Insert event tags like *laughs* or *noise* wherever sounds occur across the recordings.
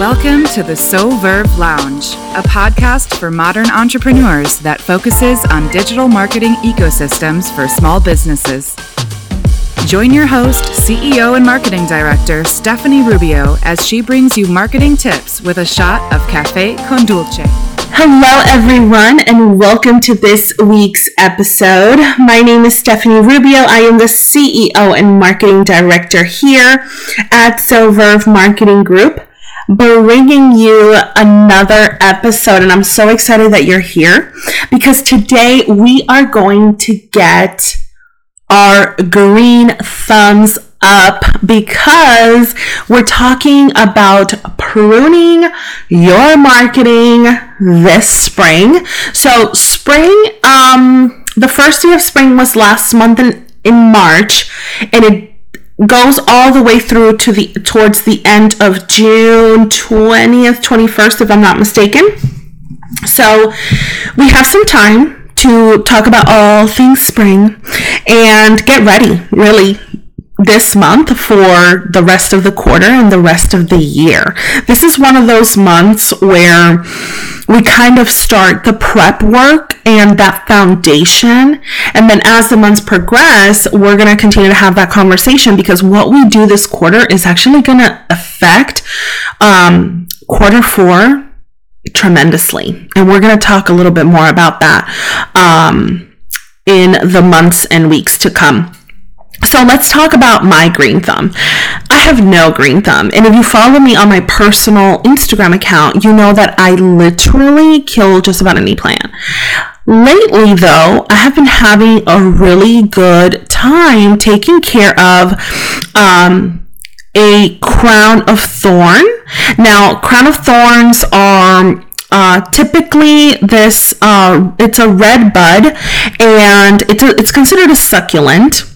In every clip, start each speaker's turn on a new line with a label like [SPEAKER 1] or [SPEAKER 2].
[SPEAKER 1] Welcome to the Soverve Lounge, a podcast for modern entrepreneurs that focuses on digital marketing ecosystems for small businesses. Join your host, CEO and Marketing Director Stephanie Rubio, as she brings you marketing tips with a shot of Cafe con Dulce.
[SPEAKER 2] Hello, everyone, and welcome to this week's episode. My name is Stephanie Rubio. I am the CEO and Marketing Director here at Soverve Marketing Group bringing you another episode. And I'm so excited that you're here because today we are going to get our green thumbs up because we're talking about pruning your marketing this spring. So spring, um, the first day of spring was last month in, in March and it goes all the way through to the towards the end of June 20th, 21st, if I'm not mistaken. So we have some time to talk about all things spring and get ready, really, this month for the rest of the quarter and the rest of the year. This is one of those months where we kind of start the prep work and that foundation. And then as the months progress, we're going to continue to have that conversation because what we do this quarter is actually going to affect um, quarter four tremendously. And we're going to talk a little bit more about that um, in the months and weeks to come. So let's talk about my green thumb. I have no green thumb. And if you follow me on my personal Instagram account, you know that I literally kill just about any plant. Lately, though, I have been having a really good time taking care of um, a crown of thorn. Now, crown of thorns are uh, typically, this uh, it's a red bud, and it's a, it's considered a succulent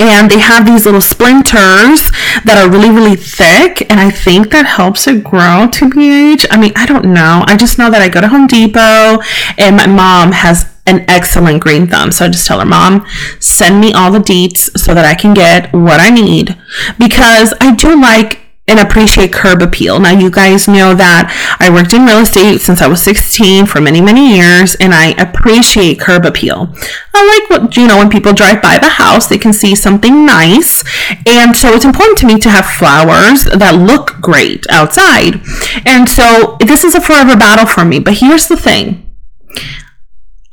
[SPEAKER 2] and they have these little splinters that are really really thick and i think that helps it grow to be ph i mean i don't know. I just know that i go to home depot and my mom has an excellent green thumb. So i just tell her mom send me all the deets so that i can get what i need. Because i do like and appreciate curb appeal. Now, you guys know that I worked in real estate since I was 16 for many, many years, and I appreciate curb appeal. I like what, you know, when people drive by the house, they can see something nice. And so it's important to me to have flowers that look great outside. And so this is a forever battle for me. But here's the thing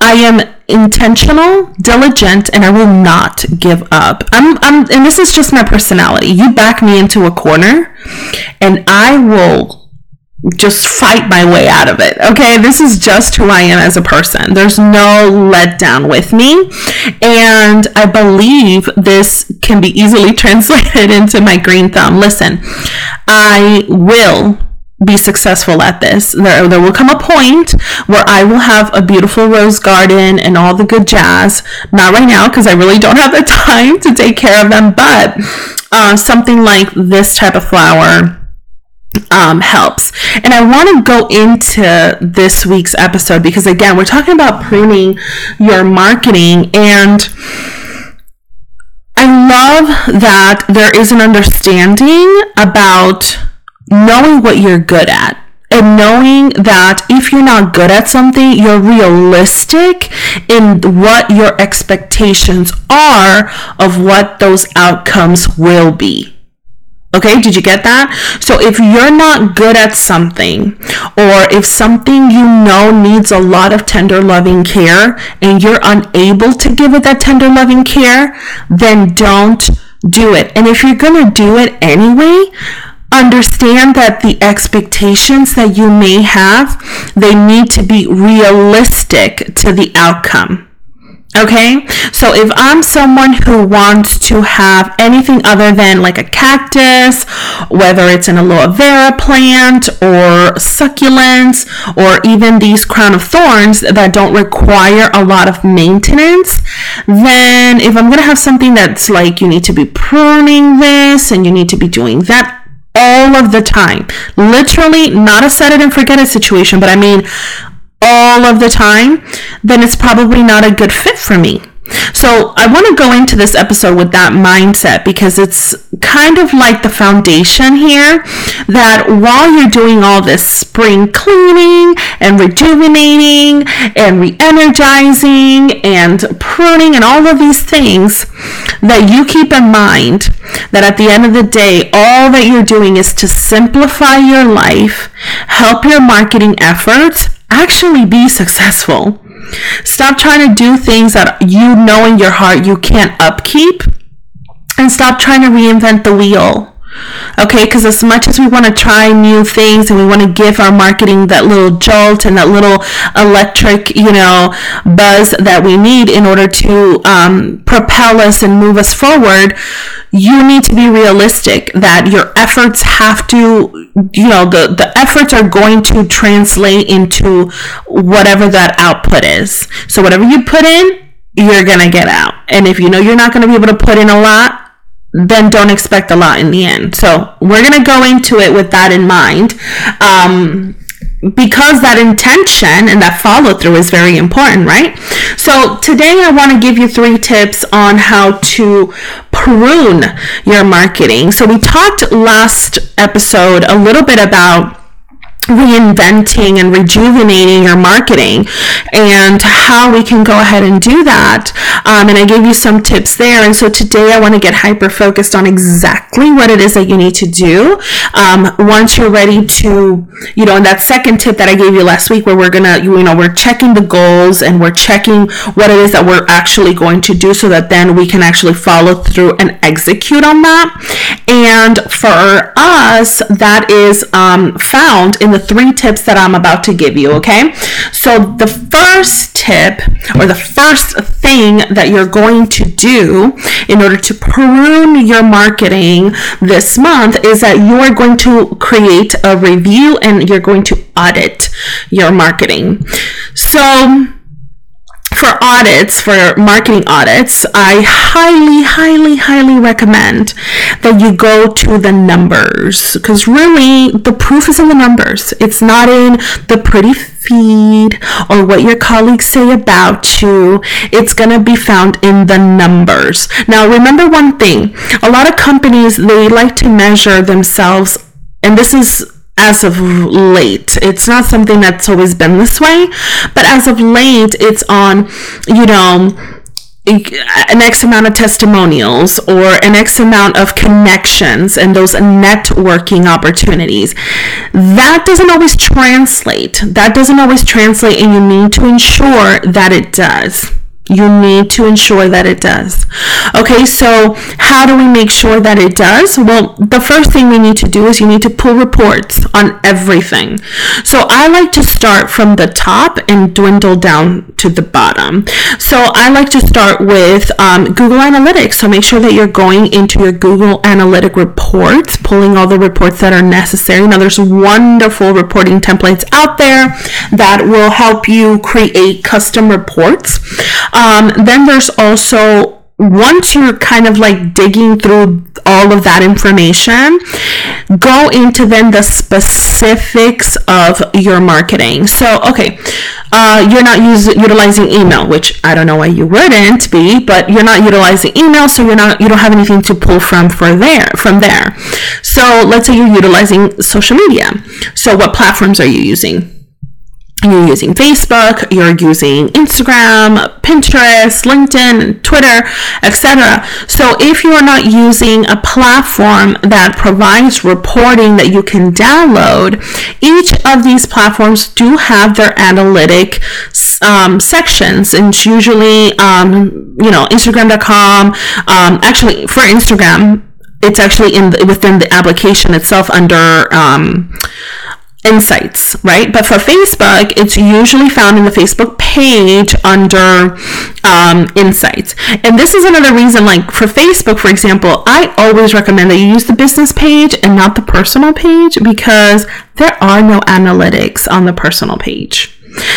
[SPEAKER 2] I am intentional, diligent, and I will not give up. I'm, I'm, and this is just my personality. You back me into a corner, and I will just fight my way out of it. Okay, this is just who I am as a person. There's no letdown with me, and I believe this can be easily *laughs* translated into my green thumb. Listen, I will be successful at this. There, there will come a point where I will have a beautiful rose garden and all the good jazz. Not right now because I really don't *laughs* have the time to take care of them, but uh, something like this type of flower um, helps. And I want to go into this week's episode because, again, we're talking about pruning your marketing and I love that there is an understanding about knowing what you're good at and knowing that if you're not good at something, you're realistic in what your expectations are of what those outcomes will be. Okay, did you get that? So if you're not good at something, or if something you know needs a lot of tender loving care and you're unable to give it that tender loving care, then don't do it. And if you're gonna do it anyway, understand that the expectations that you may have they need to be realistic to the outcome. Okay? So if i'm someone who wants to have anything other than like a cactus whether it's an aloe vera plant or succulents or even these crown of thorns that don't require a lot of maintenance then if i'm going to have something that's like you need to be pruning this and you need to be doing that all of the time. Literally, not a set it and forget it situation, but I mean all of the time, then it's probably not a good fit for me. So I want to go into this episode with that mindset because it's kind of like the foundation here that while you're doing all this spring cleaning and rejuvenating and re-energizing and pruning and all of these things that you keep in mind that at the end of the day all that you're doing is to simplify your life, help your marketing efforts actually be successful. Stop trying to do things that you know in your heart you can't upkeep and stop trying to reinvent the wheel. Okay, because as much as we want to try new things and we want to give our marketing that little jolt and that little electric, you know, buzz that we need in order to um, propel us and move us forward, you need to be realistic that your efforts have to, you know, the, the efforts are going to translate into whatever that output is. So, whatever you put in, you're going to get out. And if you know you're not going to be able to put in a lot, then don't expect a lot in the end. So we're going to go into it with that in mind. Um, because that intention and that follow through is very important, right? So today I want to give you three tips on how to prune your marketing. So we talked last episode a little bit about reinventing and rejuvenating your marketing and how we can go ahead and do that. Um, and I gave you some tips there. And so today I want to get hyper focused on exactly what it is that you need to do. Um, once you're ready to, you know, and that second tip that I gave you last week where we're to, you know, we're checking the goals and we're checking what it is that we're actually going to do so that then we can actually follow through and execute on that. And for us, that is um, found in the three tips that I'm about to give you, okay? So the first tip or the first thing that you're going to do in order to prune your marketing this month is that you are going to create a review and you're going to audit your marketing. So for audits, for marketing audits, I highly, highly, highly recommend that you go to the numbers because really the proof is in the numbers. It's not in the pretty feed or what your colleagues say about you. It's going to be found in the numbers. Now, remember one thing a lot of companies they like to measure themselves, and this is as of late. It's not something that's always been this way, but as of late, it's on, you know, an X amount of testimonials or an X amount of connections and those networking opportunities. That doesn't always translate. That doesn't always translate, and you need to ensure that it does. You need to ensure that it does. Okay, so how do we make sure that it does? Well, the first thing we need to do is you need to pull reports on everything. So I like to start from the top and dwindle down to the bottom. So I like to start with um, Google Analytics. So make sure that you're going into your Google Analytic reports, pulling all the reports that are necessary. Now, there's wonderful reporting templates out there that will help you create custom reports. Um, then there's also once you're kind of like digging through all of that information, go into then the specifics of your marketing. So, okay, uh, you're not using utilizing email, which I don't know why you wouldn't be, but you're not utilizing email, so you're not you don't have anything to pull from for there from there. So, let's say you're utilizing social media. So, what platforms are you using? You're using Facebook, you're using Instagram, Pinterest, LinkedIn, Twitter, etc. So if you are not using a platform that provides reporting that you can download, each of these platforms do have their analytic um, sections, and it's usually um, you know Instagram.com. Um, actually, for Instagram, it's actually in the, within the application itself under um, insights, right? But for Facebook, it's usually found in the Facebook page under um, insights. And this is another reason, like for Facebook, for example, I always recommend that you use the business page and not the personal page because there are no analytics on the personal page.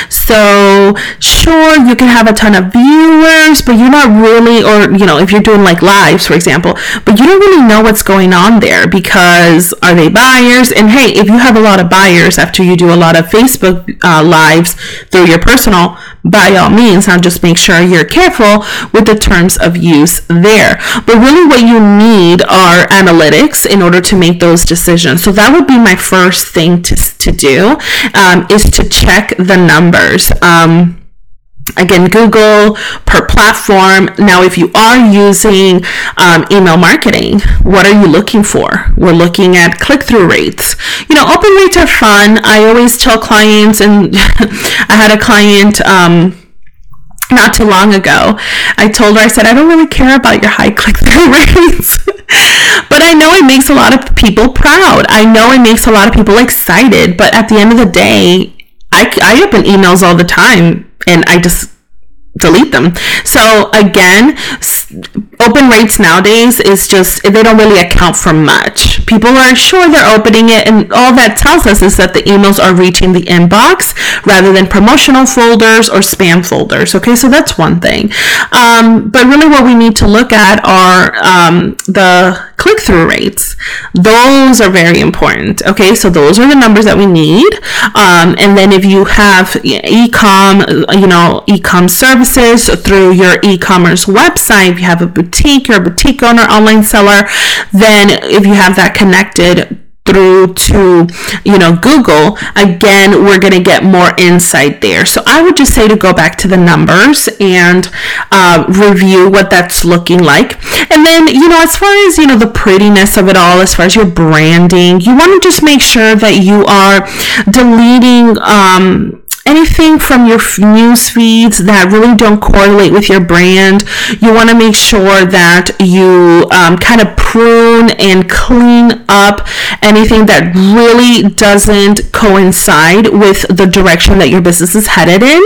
[SPEAKER 2] So, sure, you can have a ton of viewers, but you're not really, or, you know, if you're doing like lives, for example, but you don't really know what's going on there because are they buyers? And hey, if you have a lot of buyers after you do a lot of Facebook uh, lives through your personal, by all means, now just make sure you're careful with the terms of use there. But really, what you need are analytics in order to make those decisions. So that would be my first thing to, to do um, is to check the numbers. Um, again google per platform. Now if you are using um, email marketing what are you looking for? We're looking at click-through rates. You know open rates are fun. I always tell clients and *laughs* i had a client um, not too long ago. I told her i said i don't really care about your high *laughs* click-through rates. *laughs* But i know it makes a lot of people proud. I know it makes a lot of people excited. But at the end of the day I, I open emails all the time and I just delete them. So again, open rates nowadays is just they don't really account for much. People are sure they're opening it and all that tells us is that the emails are reaching the inbox rather than promotional folders or spam folders. Okay, so that's one thing. Um, but really what we need to look at are um, the click-through rates. Those are very important. Okay, so those are the numbers that we need. Um, and then if you have e-com, you know, e-com services through your e-commerce website, if you have a boutique, you're a boutique owner, online seller, then if you have that connected through to you know google again we're going to get more insight there. So i would just say to go back to the numbers and uh, review what that's looking like. And then you know as far as you know the prettiness of it all as far as your branding you want to just make sure that you are deleting um, anything from your news feeds that really don't correlate with your brand. You want to make sure that you um, kind of prune and clean up anything that really doesn't coincide with the direction that your business is headed in.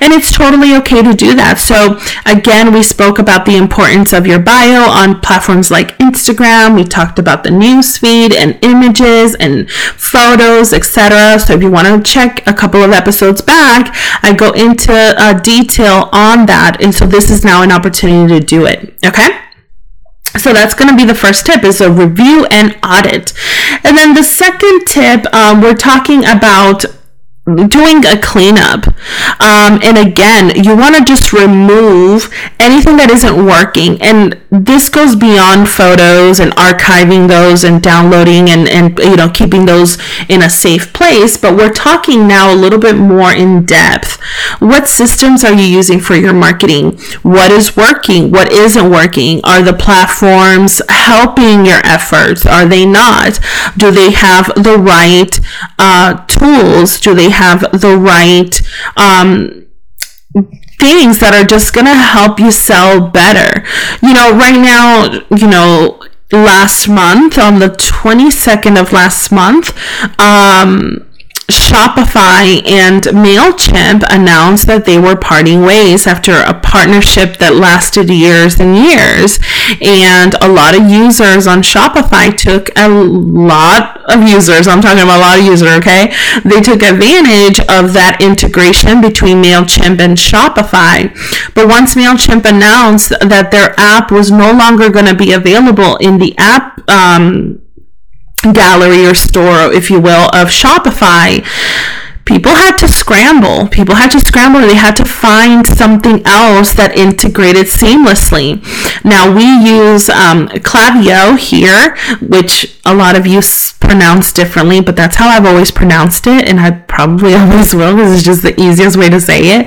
[SPEAKER 2] And it's totally okay to do that. So, again, we spoke about the importance of your bio on platforms like Instagram. We talked about the news feed and images and photos, etc. So, if you want to check a couple of episodes back, I go into uh, detail on that. And so this is now an opportunity to do it. Okay. So that's going to be the first tip is a review and audit. And then the second tip, um, we're talking about doing a cleanup. Um, and again, you want to just remove anything that isn't working. And this goes beyond photos and archiving those and downloading and, and you know keeping those in a safe place. But we're talking now a little bit more in depth. What systems are you using for your marketing? What is working? What isn't working? Are the platforms helping your efforts? Are they not? Do they have the right uh, tools? Do they have the right um, things that are just going to help you sell better. You know, right now, you know, last month, on the 22nd of last month, um, Shopify and MailChimp announced that they were parting ways after a partnership that lasted years and years. And a lot of users on Shopify took a lot of users, I'm talking about a lot of users, okay? They took advantage of that integration between MailChimp and Shopify. But once MailChimp announced that their app was no longer going to be available in the app, um, gallery or store, if you will, of Shopify, people had to scramble. People had to scramble. They had to find something else that integrated seamlessly. Now we use um, Klaviyo here, which a lot of you pronounce differently, but that's how I've always pronounced it, and I probably *laughs* always will because it's just the easiest way to say it.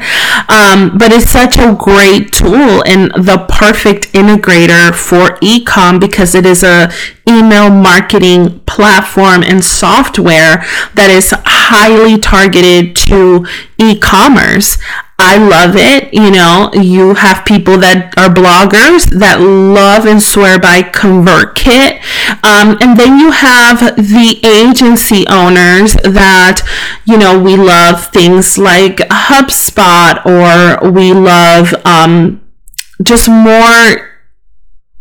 [SPEAKER 2] Um, but it's such a great tool and the perfect integrator for ecom because it is a email marketing platform and software that is highly targeted to e-commerce. I love it. You know, you have people that are bloggers that love and swear by ConvertKit. Um, and then you have the agency owners that, you know, we love things like HubSpot or we love um, just more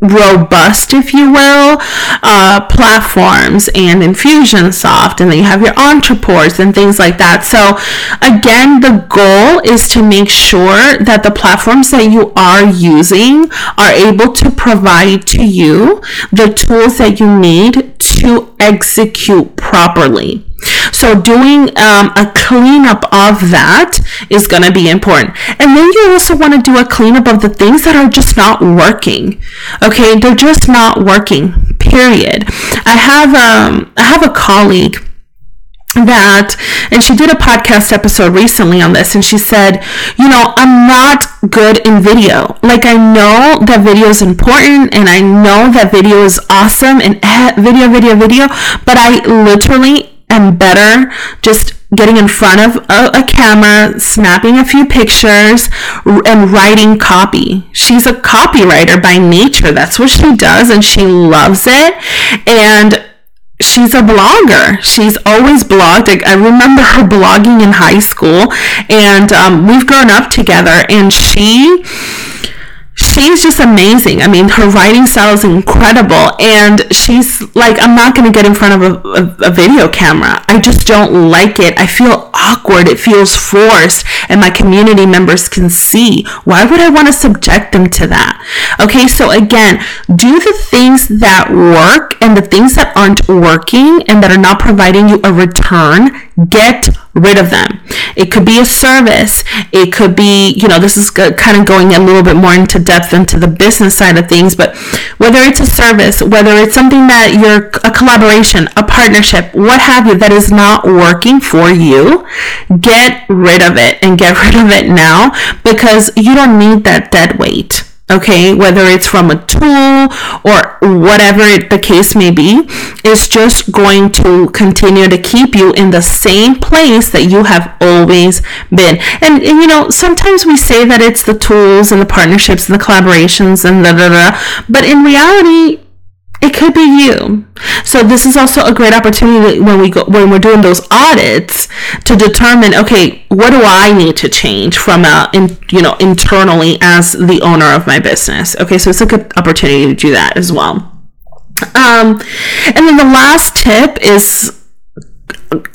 [SPEAKER 2] robust, if you will, uh, platforms and Infusionsoft, and then you have your Ontraports and things like that. So, again, the goal is to make sure that the platforms that you are using are able to provide to you the tools that you need to execute properly. So doing um, a cleanup of that is going to be important. And then you also want to do a cleanup of the things that are just not working. Okay, they're just not working. Period. I have um I have a colleague that and she did a podcast episode recently on this and she said you know i'm not good in video like i know that video is important and i know that video is awesome and video video video but i literally am better just getting in front of a, a, camera, snapping a few pictures, and writing copy. She's a copywriter by nature. That's what she does, and she loves it. And she's a blogger. She's always blogged. I, I remember her blogging in high school, and um, we've grown up together. And she she's just amazing. I mean, her writing style is incredible. And she's like, I'm not going to get in front of a, a, a, video camera. I just don't like it. I feel awkward. It feels forced. And my community members can see. Why would I want to subject them to that? Okay, so again, do the things that work and the things that aren't working and that are not providing you a return, get rid of them. It could be a service. It could be, you know, this is kind of going a little bit more into depth into the business side of things, but whether it's a service, whether it's something that you're a collaboration, a partnership, what have you, that is not working for you, get rid of it and get *laughs* rid of it now because you don't need that dead weight okay, whether it's from a tool or whatever the case may be, is just going to continue to keep you in the same place that you have always been. And, and you know, sometimes we say that it's the tools and the partnerships and the collaborations and da da da, but in reality, it could be you. So this is also a great opportunity when we go when we're doing those audits to determine okay, what do I need to change from a in, you know internally as the owner of my business. Okay, so it's a good opportunity to do that as well. Um, and then the last tip is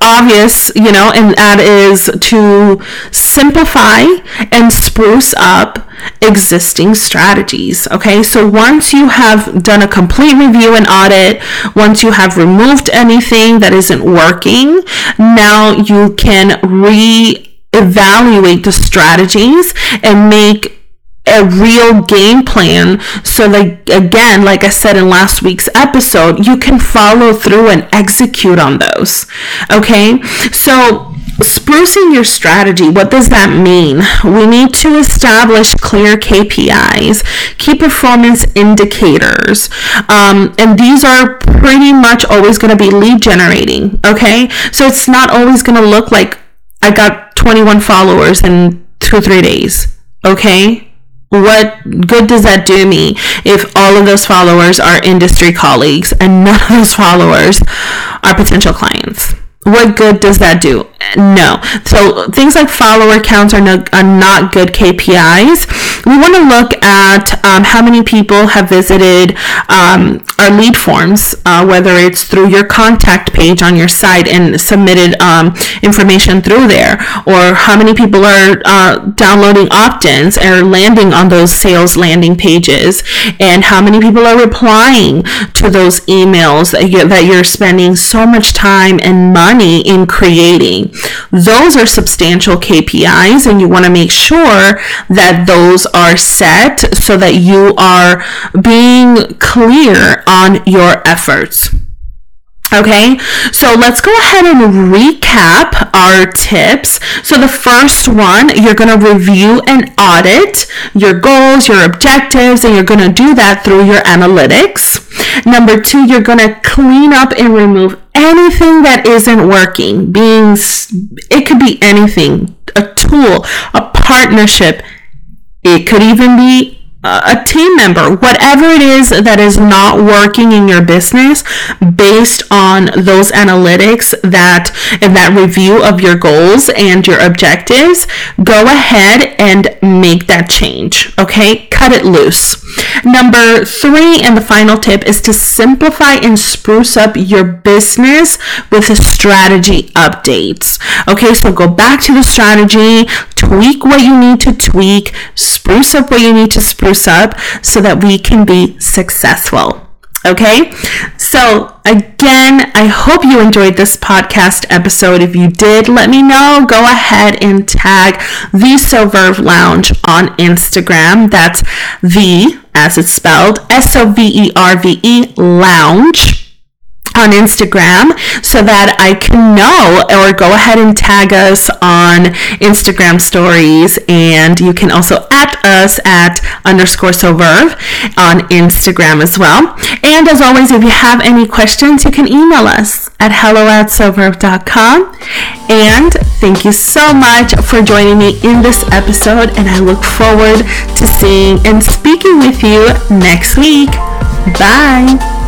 [SPEAKER 2] obvious, you know, and that is to simplify and spruce up existing strategies. Okay, so once you have done a complete review and audit, once you have removed anything that isn't working, now you can re evaluate the strategies and make a real game plan. So like again like i said in last week's episode you can follow through and execute on those. Okay? So sprucing your strategy what does that mean? We need to establish clear kpis key performance indicators. Um, and these are pretty much always going to be lead generating okay? So it's not always going to look like i got 21 followers in two three days okay what good does that do me if all of those followers are industry colleagues and none of those followers are potential clients? What good does that do? No. So things like follower counts are, no, are not good KPIs. We want to look at um, how many people have visited um, our lead forms, uh, whether it's through your contact page on your site and submitted um, information through there, or how many people are uh, downloading opt-ins or landing on those sales landing pages, and how many people are replying to those emails that, you, that you're spending so much time and money in creating. Those are substantial KPIs, and you want to make sure that those are set so that you are being clear on your efforts. Okay, so let's go ahead and recap our tips. So, the first one, you're going to review and audit your goals, your objectives, and you're going to do that through your analytics. Number two, you're going to clean up and remove anything that isn't working. Being, it could be anything a tool, a partnership, it could even be a team member, whatever it is that is not working in your business based on those analytics that and that review of your goals and your objectives, go ahead and make that change. Okay, cut it loose. Number three, and the final tip is to simplify and spruce up your business with strategy updates. Okay, so go back to the strategy, tweak what you need to tweak, spruce up what you need to spruce up so that we can be successful. Okay, so again, I hope you enjoyed this podcast episode. If you did, let me know. Go ahead and tag the Soverve Lounge on Instagram. That's the, as it's spelled, S O V E R V E Lounge on Instagram so that I can know or go ahead and tag us on Instagram stories and you can also at us at underscore soverve on Instagram as well. And as always, if you have any questions, you can email us at hello at soverve.com. And thank you so much for joining me in this episode and I look forward to seeing and speaking with you next week. Bye.